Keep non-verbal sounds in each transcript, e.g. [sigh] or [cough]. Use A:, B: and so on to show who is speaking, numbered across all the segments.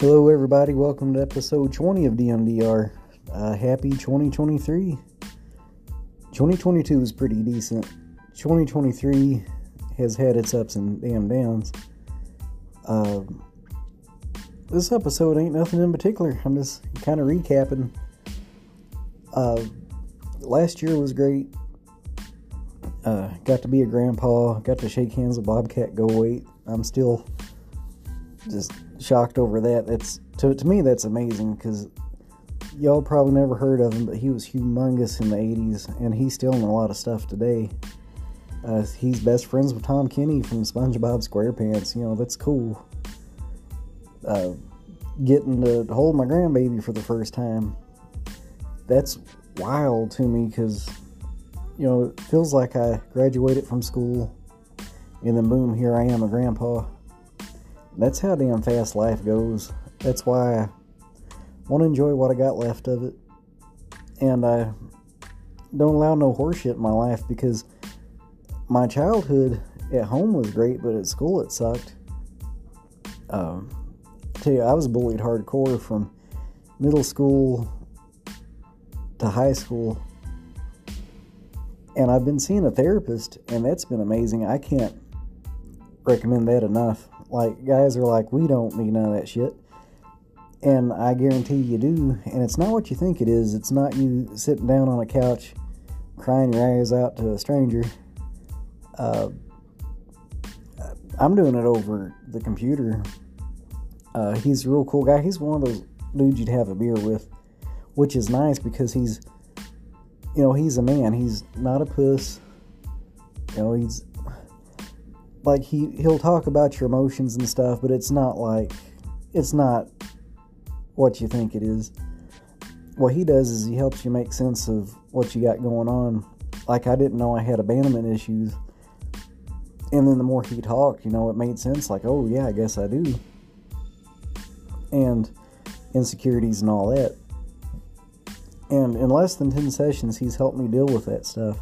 A: Hello, everybody. Welcome to episode 20 of DMDR. Uh, happy 2023. 2022 was pretty decent. 2023 has had its ups and damn downs. Uh, this episode ain't nothing in particular. I'm just kind of recapping. Uh, last year was great. Uh, got to be a grandpa. Got to shake hands with Bobcat Goldthwait. I'm still just shocked over that. It's to to me that's amazing because y'all probably never heard of him, but he was humongous in the '80s, and he's still in a lot of stuff today. Uh, he's best friends with Tom Kenny from SpongeBob SquarePants. You know that's cool. Uh, getting to hold my grandbaby for the first time. That's wild to me because you know it feels like I graduated from school, and then boom, here I am, a grandpa that's how damn fast life goes. That's why I want to enjoy what I got left of it. And I don't allow no horseshit in my life because my childhood at home was great, but at school it sucked. Um, I tell you, I was bullied hardcore from middle school to high school. And I've been seeing a therapist, and that's been amazing. I can't recommend that enough. Like, guys are like, we don't need none of that shit. And I guarantee you do. And it's not what you think it is. It's not you sitting down on a couch crying your eyes out to a stranger. Uh, I'm doing it over the computer. Uh, he's a real cool guy. He's one of those dudes you'd have a beer with, which is nice because he's, you know, he's a man. He's not a puss. You know, he's like he he'll talk about your emotions and stuff, but it's not like it's not what you think it is. What he does is he helps you make sense of what you got going on. Like I didn't know I had abandonment issues. And then the more he talked, you know, it made sense like, "Oh, yeah, I guess I do." And insecurities and all that. And in less than 10 sessions, he's helped me deal with that stuff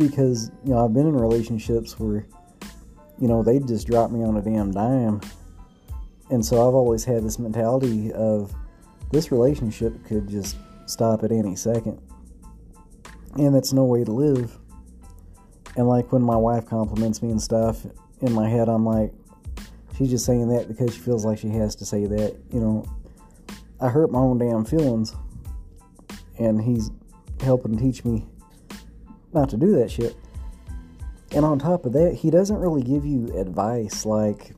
A: because you know I've been in relationships where you know they just drop me on a damn dime, and so I've always had this mentality of this relationship could just stop at any second, and that's no way to live. And like when my wife compliments me and stuff, in my head I'm like, she's just saying that because she feels like she has to say that. You know, I hurt my own damn feelings, and he's helping teach me not to do that shit. And on top of that, he doesn't really give you advice like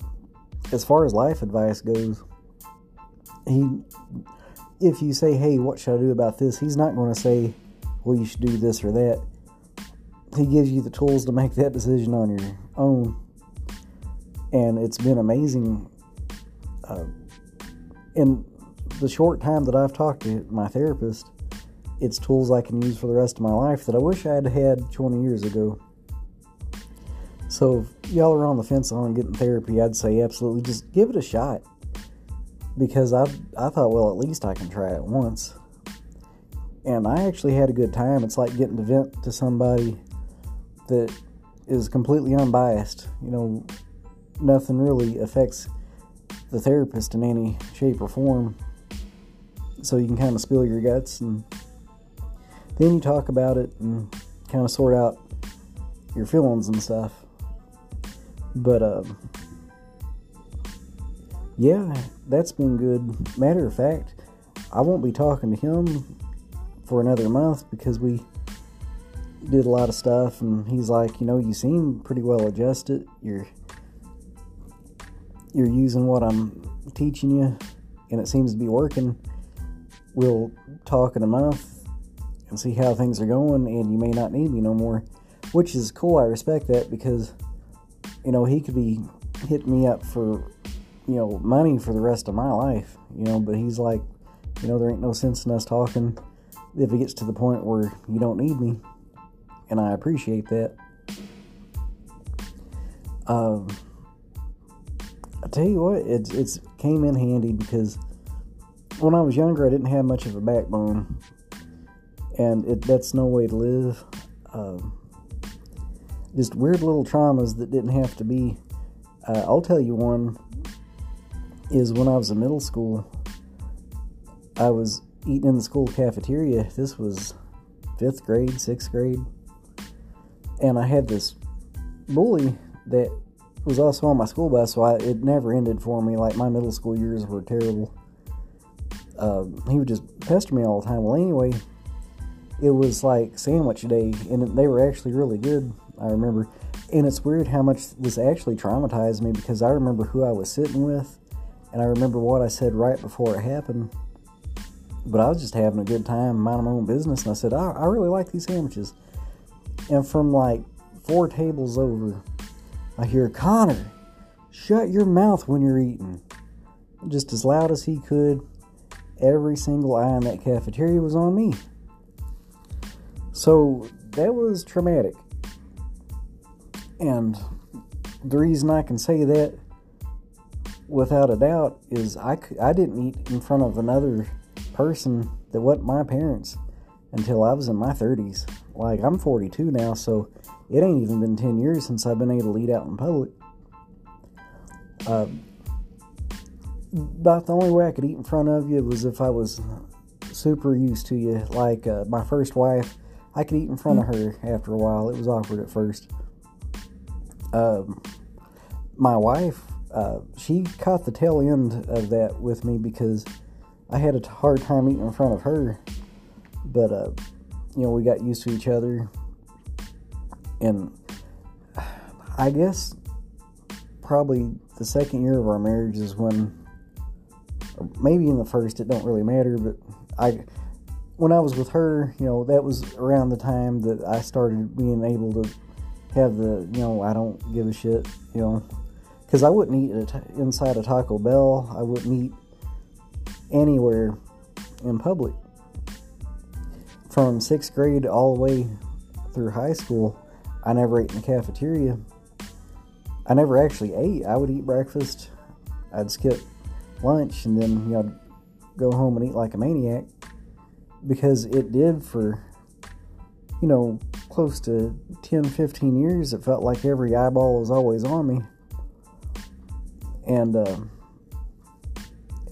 A: as far as life advice goes. He if you say, "Hey, what should I do about this?" he's not going to say, "Well, you should do this or that." He gives you the tools to make that decision on your own. And it's been amazing uh, in the short time that I've talked to my therapist it's tools I can use for the rest of my life that I wish I had had 20 years ago. So if y'all are on the fence on getting therapy, I'd say absolutely just give it a shot. Because I I thought, well, at least I can try it once. And I actually had a good time. It's like getting to vent to somebody that is completely unbiased. You know, nothing really affects the therapist in any shape or form. So you can kind of spill your guts and then you talk about it and kind of sort out your feelings and stuff. But um, yeah, that's been good. Matter of fact, I won't be talking to him for another month because we did a lot of stuff, and he's like, you know, you seem pretty well adjusted. You're you're using what I'm teaching you, and it seems to be working. We'll talk in a month and see how things are going, and you may not need me no more. Which is cool. I respect that because, you know, he could be hitting me up for, you know, money for the rest of my life, you know, but he's like, you know, there ain't no sense in us talking if it gets to the point where you don't need me. And I appreciate that. Um, I tell you what, it's it's came in handy because when I was younger, I didn't have much of a backbone and it, that's no way to live. Um, just weird little traumas that didn't have to be. Uh, I'll tell you one. is when I was in middle school, I was eating in the school cafeteria. This was fifth grade, sixth grade. And I had this bully that was also on my school bus, so I, it never ended for me. Like my middle school years were terrible. Uh, he would just pester me all the time. Well, anyway, it was like sandwich day, and they were actually really good. I remember, and it's weird how much this actually traumatized me because I remember who I was sitting with, and I remember what I said right before it happened. But I was just having a good time, minding my own business, and I said, I, I really like these sandwiches. And from like four tables over, I hear, Connor, shut your mouth when you're eating. Just as loud as he could. Every single eye in that cafeteria was on me. So that was traumatic. And the reason I can say that without a doubt is I, I didn't eat in front of another person that wasn't my parents until I was in my 30s. Like, I'm 42 now, so it ain't even been 10 years since I've been able to eat out in public. Uh, about the only way I could eat in front of you was if I was super used to you. Like uh, my first wife, I could eat in front of her after a while. It was awkward at first. Um, my wife, uh, she caught the tail end of that with me because I had a hard time eating in front of her. But, uh, you know, we got used to each other and I guess probably the second year of our marriage is when, maybe in the first, it don't really matter, but I, when I was with her, you know, that was around the time that I started being able to have the, you know, I don't give a shit, you know, because I wouldn't eat inside a Taco Bell, I wouldn't eat anywhere in public. From sixth grade all the way through high school, I never ate in the cafeteria. I never actually ate. I would eat breakfast. I'd skip lunch and then you know go home and eat like a maniac because it did for you know close to 10 15 years it felt like every eyeball was always on me and uh,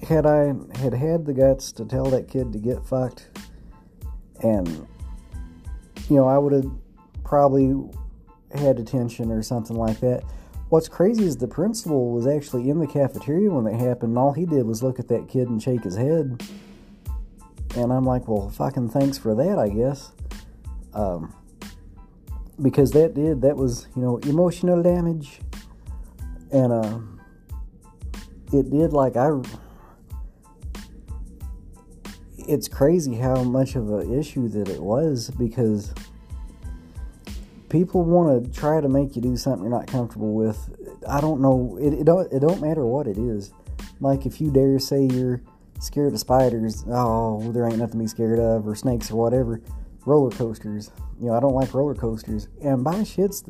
A: had i had had the guts to tell that kid to get fucked and you know i would have probably had detention or something like that. What's crazy is the principal was actually in the cafeteria when that happened, and all he did was look at that kid and shake his head. And I'm like, well, fucking thanks for that, I guess. Um, because that did, that was, you know, emotional damage. And uh, it did, like, I. It's crazy how much of an issue that it was because people want to try to make you do something you're not comfortable with. I don't know. It, it don't it don't matter what it is. Like if you dare say you're scared of spiders, oh, there ain't nothing to be scared of, or snakes or whatever. Roller coasters. You know, I don't like roller coasters. And by shits,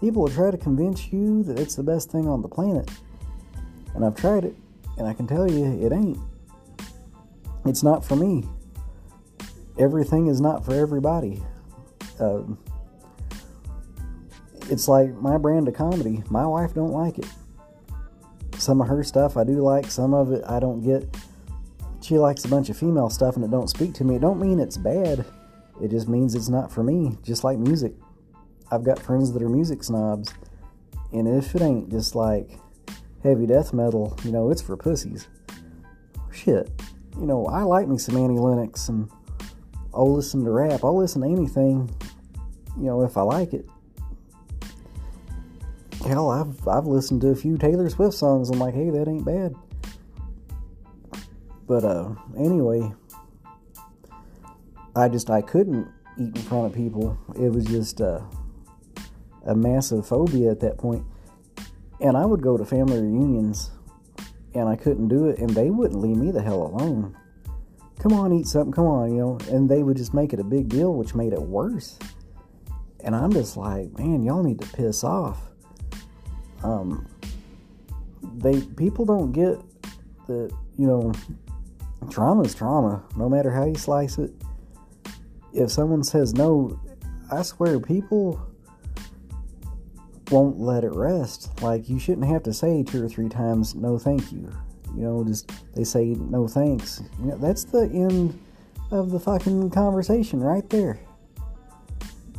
A: people will try to convince you that it's the best thing on the planet. And I've tried it, and I can tell you, it ain't. It's not for me. Everything is not for everybody. Uh, it's like my brand of comedy. My wife don't like it. Some of her stuff I do like, some of it I don't get. She likes a bunch of female stuff and it don't speak to me. It don't mean it's bad. It just means it's not for me. Just like music. I've got friends that are music snobs. And if it ain't just like heavy death metal, you know, it's for pussies. Shit. You know, I like me some Annie Lennox and I'll listen to rap. I'll listen to anything, you know, if I like it hell, I've I've listened to a few Taylor Swift songs. I'm like, hey, that ain't bad. But uh, anyway, I just I couldn't eat in front of people. It was just uh, a massive phobia at that point. And I would go to family reunions, and I couldn't do it, and they wouldn't leave me the hell alone. Come on, eat something. Come on, you know. And they would just make it a big deal, which made it worse. And I'm just like, man, y'all need to piss off um, they people don't get that you know trauma is trauma no matter how you slice it if someone says no i swear people won't let it rest like you shouldn't have to say two or three times no thank you You know, just they say no thanks. You know, that's the end of the fucking conversation right there.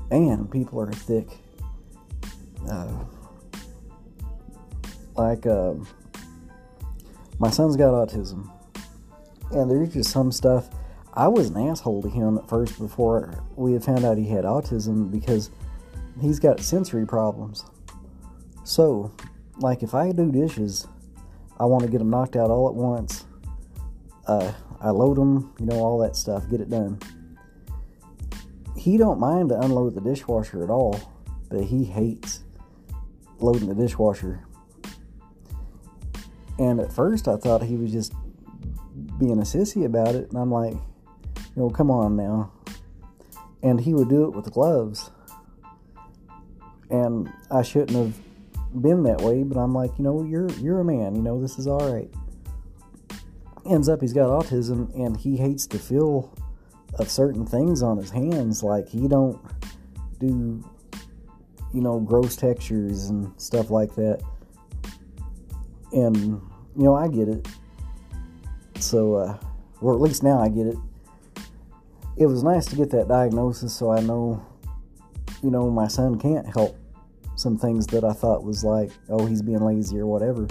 A: And people are thick. Uh, like, uh, my son's got autism. And there's just some stuff. I was an asshole to him at first before we had found out he had autism because he's got sensory problems. So, like, if I do dishes, I want to get them knocked out all at once. Uh, I load them, you know, all that stuff, get it done. He don't mind to unload the dishwasher at all, but he hates loading the dishwasher. And at first, I thought he was just being a sissy about it, and I'm like, you know, come on now. And he would do it with gloves. And I shouldn't have been that way, but I'm like, you know, you're you're a man, you know, this is all right. Ends up he's got autism and he hates the feel of certain things on his hands like he don't do you know gross textures and stuff like that. And you know, I get it. So uh or at least now I get it. It was nice to get that diagnosis so I know you know my son can't help some things that I thought was like, oh, he's being lazy or whatever.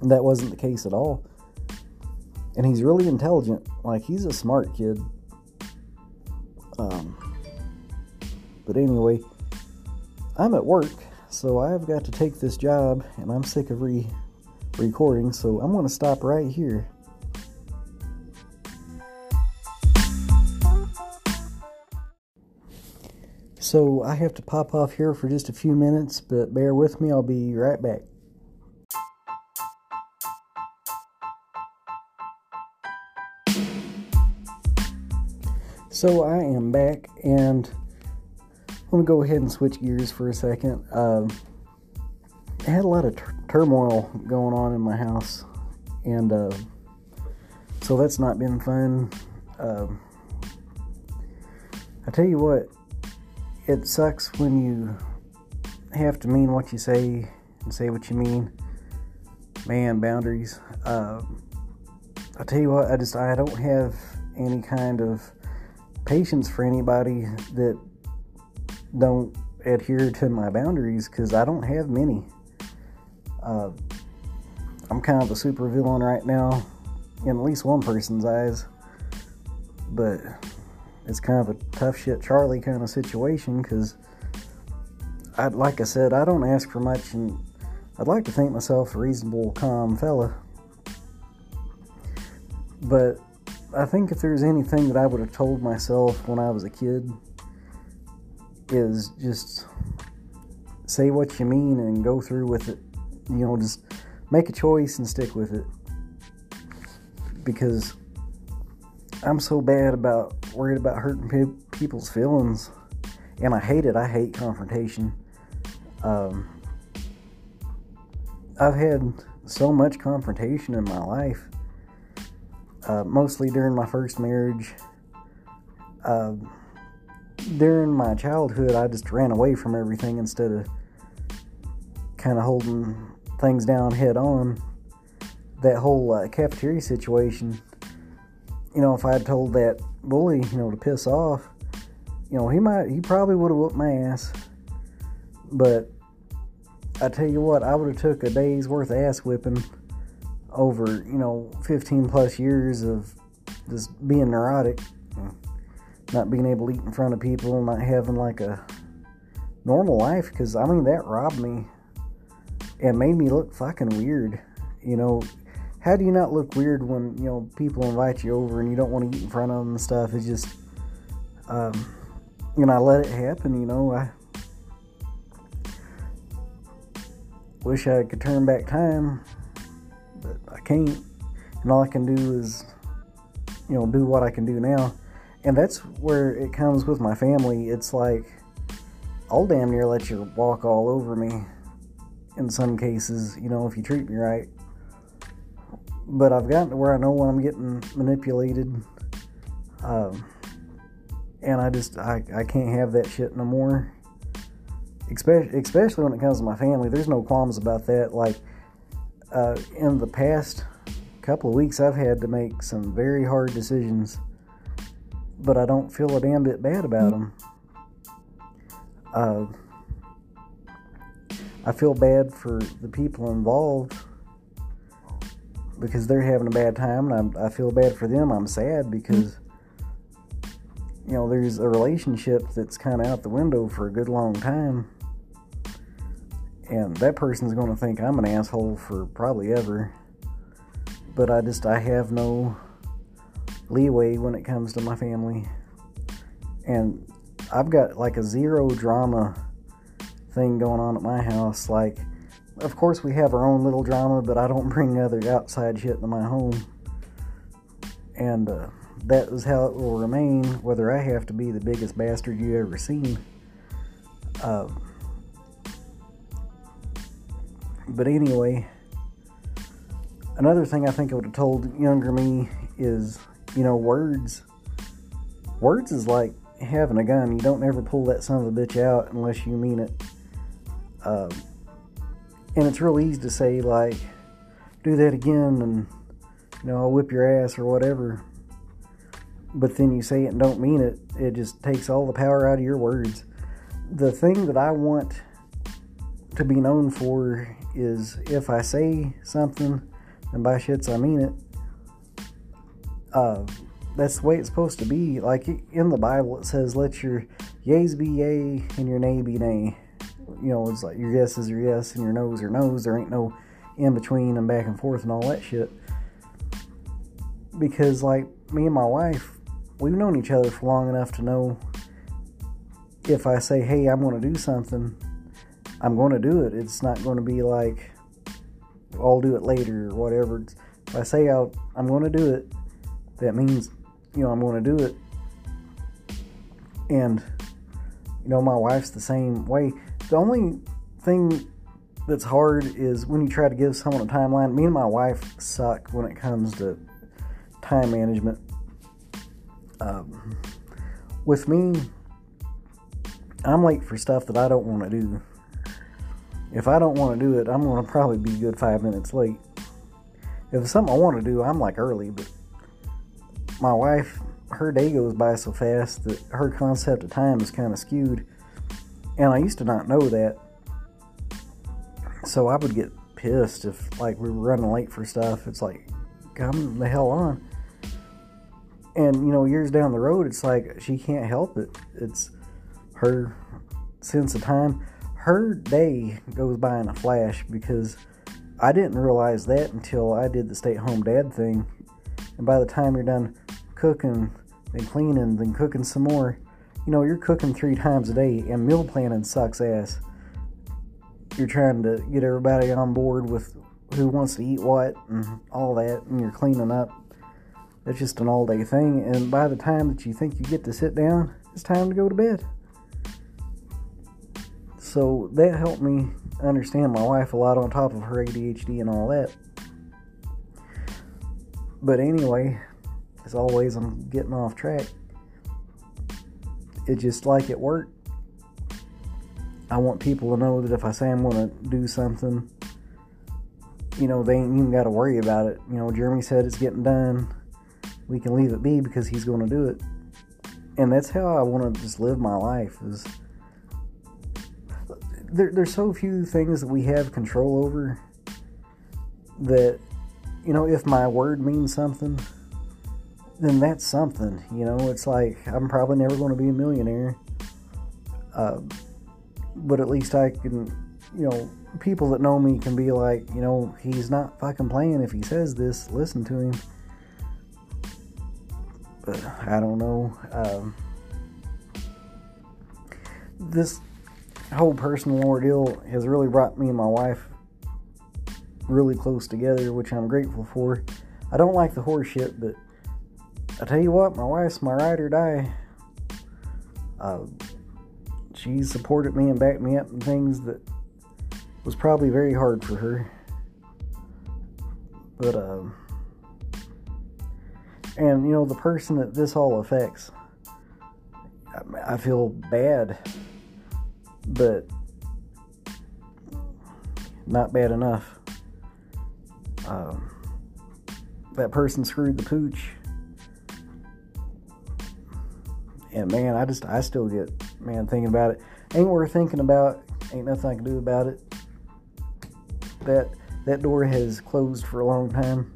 A: And that wasn't the case at all. And he's really intelligent. Like, he's a smart kid. Um, but anyway, I'm at work, so I've got to take this job, and I'm sick of re recording, so I'm going to stop right here. So I have to pop off here for just a few minutes, but bear with me, I'll be right back. So I am back, and I'm going to go ahead and switch gears for a second. Um, I had a lot of turmoil going on in my house, and uh, so that's not been fun. Um, I tell you what, it sucks when you have to mean what you say and say what you mean. Man, boundaries. Uh, I tell you what, I just I don't have any kind of patience for anybody that don't adhere to my boundaries because I don't have many. Uh, I'm kind of a super villain right now in at least one person's eyes, but it's kind of a tough shit Charlie kind of situation because, I like I said, I don't ask for much, and I'd like to think myself a reasonable, calm fella. But I think if there's anything that I would have told myself when I was a kid, is just say what you mean and go through with it. You know, just make a choice and stick with it. Because I'm so bad about worried about hurting pe- people's feelings, and I hate it. I hate confrontation. Um, I've had so much confrontation in my life, uh, mostly during my first marriage. Uh, during my childhood, I just ran away from everything instead of kind of holding things down head on. That whole uh, cafeteria situation you know, if I had told that bully, you know, to piss off, you know, he might, he probably would have whooped my ass. But I tell you what, I would have took a day's worth of ass whipping over, you know, 15 plus years of just being neurotic, not being able to eat in front of people, not having like a normal life. Because I mean, that robbed me and made me look fucking weird. You know, how do you not look weird when you know people invite you over and you don't want to eat in front of them and stuff? It's just, um, you know, I let it happen. You know, I wish I could turn back time, but I can't. And all I can do is, you know, do what I can do now. And that's where it comes with my family. It's like, I'll damn near let you walk all over me in some cases, you know, if you treat me right but I've gotten to where I know when I'm getting manipulated. Um, and I just I, I can't have that shit no more. Especially, especially when it comes to my family, there's no qualms about that. Like uh, in the past, couple of weeks I've had to make some very hard decisions, but I don't feel a damn bit bad about them. Uh, I feel bad for the people involved because they're having a bad time, and I, I feel bad for them. I'm sad because you know there's a relationship that's kind of out the window for a good long time, and that person's going to think I'm an asshole for probably ever. But I just I have no leeway when it comes to my family, and I've got like a zero drama thing going on at my house. Like, of course, we have our own little drama, but I don't bring other outside shit into my home. And uh, that is how it will remain, whether I have to be the biggest bastard you ever seen. Uh, but anyway, another thing I think I would have told younger me is, you know, words. Words is like having a gun. You don't ever pull that son of a bitch out unless you mean it. Um, and it's real easy to say, like, do that again and, you know, I'll whip your ass or whatever. But then you say it and don't mean it. It just takes all the power out of your words. The thing that I want to be known for is if I say something and by shits I mean it. Uh, that's the way it's supposed to be. Like in the Bible, it says, "Let your yeas be yea and your nay be nay." You know, it's like your yes is your yes and your no's are no's. There ain't no in between and back and forth and all that shit. Because like me and my wife, we've known each other for long enough to know if I say, "Hey, I'm going to do something," I'm going to do it. It's not going to be like I'll do it later or whatever. If I say i I'm going to do it, that means you know, I'm going to do it. And, you know, my wife's the same way. The only thing that's hard is when you try to give someone a timeline. Me and my wife suck when it comes to time management. Um, with me, I'm late for stuff that I don't want to do. If I don't want to do it, I'm going to probably be good five minutes late. If it's something I want to do, I'm like early, but my wife, her day goes by so fast that her concept of time is kind of skewed. And I used to not know that. So I would get pissed if like we were running late for stuff. It's like, come the hell on. And you know, years down the road, it's like she can't help it. It's her sense of time. Her day goes by in a flash because I didn't realize that until I did the stay at home dad thing. And by the time you're done cooking, then cleaning, then cooking some more. You know, you're cooking three times a day, and meal planning sucks ass. You're trying to get everybody on board with who wants to eat what and all that, and you're cleaning up. It's just an all day thing, and by the time that you think you get to sit down, it's time to go to bed. So that helped me understand my wife a lot on top of her ADHD and all that. But anyway, as always, I'm getting off track. It's just like at work. I want people to know that if I say I'm going to do something, you know, they ain't even got to worry about it. You know, Jeremy said it's getting done. We can leave it be because he's going to do it. And that's how I want to just live my life is there, there's so few things that we have control over that you know if my word means something then that's something. You know, it's like I'm probably never going to be a millionaire, uh, but at least I can, you know, people that know me can be like, you know, he's not fucking playing if he says this. Listen to him. But I don't know. Um, this whole personal ordeal has really brought me and my wife really close together, which I'm grateful for. I don't like the horse shit, but I tell you what, my wife's my ride or die. Uh, she supported me and backed me up in things that was probably very hard for her. But, uh, and you know, the person that this all affects, I, I feel bad, but not bad enough. Um, that person screwed the pooch. And man, I just I still get man thinking about it. Ain't worth thinking about. Ain't nothing I can do about it. That that door has closed for a long time.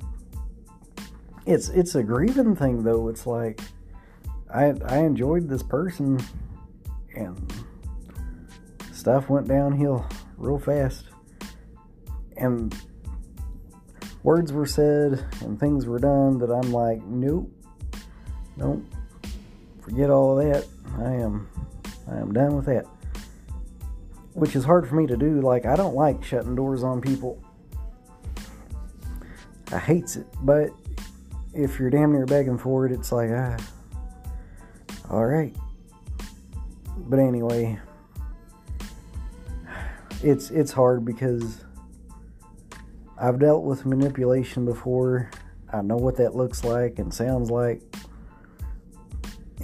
A: It's it's a grieving thing though. It's like I I enjoyed this person and stuff went downhill real fast. And words were said and things were done that I'm like, nope, nope, forget all of that. I am, I am done with that. Which is hard for me to do. Like, I don't like shutting doors on people. I hates it, but if you're damn near begging for it, it's like, ah, all right. But anyway, it's it's hard because I've dealt with manipulation before. I know what that looks like and sounds like.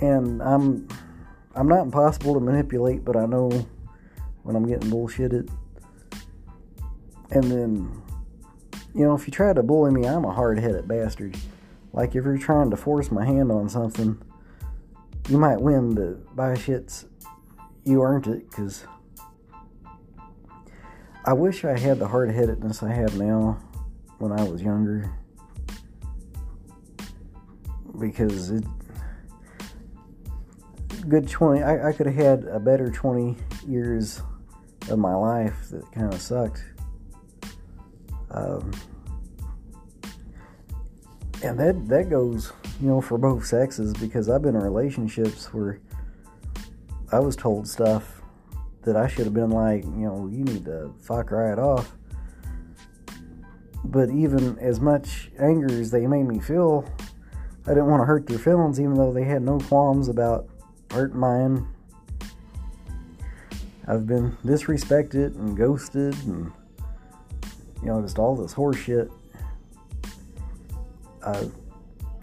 A: And I'm I'm not impossible to manipulate, but I know when I'm getting bullshitted. And then you know, if you try to bully me, I'm a hard-headed bastard. Like if you're trying to force my hand on something, you might win, but by shits, you earned it because I wish I had the hard headedness I have now when I was younger. Because it. Good 20. I, I could have had a better 20 years of my life that kind of sucked. Um, and that, that goes, you know, for both sexes because I've been in relationships where I was told stuff that I should have been like, you know, you need to fuck right off. But even as much anger as they made me feel, I didn't want to hurt their feelings, even though they had no qualms about hurting mine. I've been disrespected and ghosted and, you know, just all this horse shit. Uh,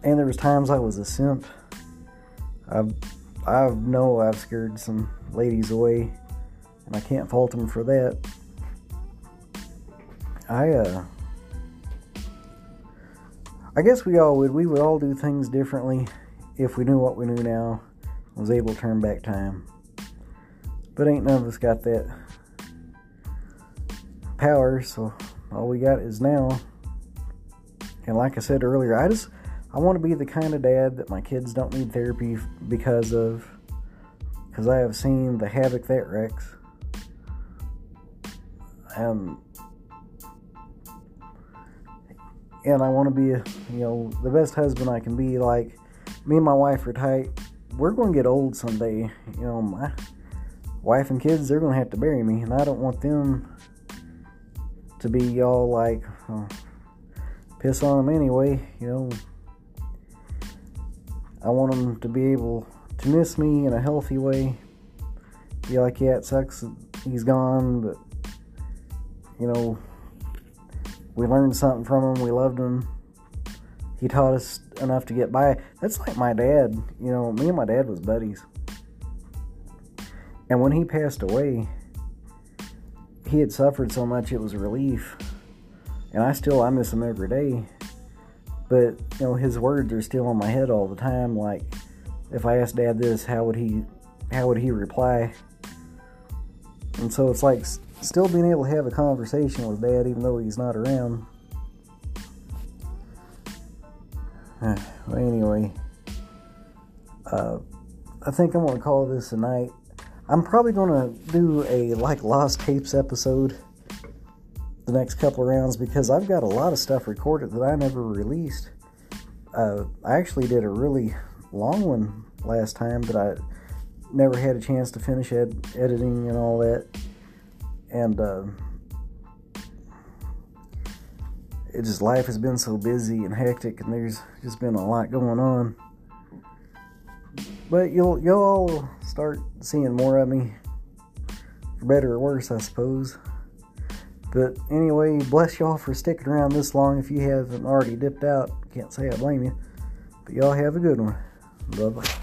A: and there was times I was a simp. I've, I know I've scared some ladies away and I can't fault them for that. I uh I guess we all would. We would all do things differently if we knew what we knew now. Was able to turn back time. But ain't none of us got that power, so all we got is now. And like I said earlier, I just I want to be the kind of dad that my kids don't need therapy because of because I have seen the havoc that wrecks and and I want to be, you know, the best husband I can be. Like me and my wife are tight. We're going to get old someday. You know, my wife and kids, they're going to have to bury me, and I don't want them to be all like oh, piss on them anyway. You know, I want them to be able to miss me in a healthy way. Be like, yeah, it sucks. He's gone, but you know, we learned something from him. We loved him. He taught us enough to get by. That's like my dad. You know, me and my dad was buddies. And when he passed away, he had suffered so much it was a relief. And I still I miss him every day. But, you know, his words are still in my head all the time like if I asked dad this, how would he how would he reply? And so it's like still being able to have a conversation with dad even though he's not around. [sighs] anyway, uh, I think I'm to call this a night. I'm probably to do a like lost tapes episode the next couple rounds because I've got a lot of stuff recorded that I never released. Uh, I actually did a really long one last time, but I never had a chance to finish ed- editing and all that and uh, it just life has been so busy and hectic, and there's just been a lot going on. But you'll you'll all start seeing more of me, for better or worse, I suppose. But anyway, bless y'all for sticking around this long. If you haven't already dipped out, can't say I blame you. But y'all have a good one. Bye bye.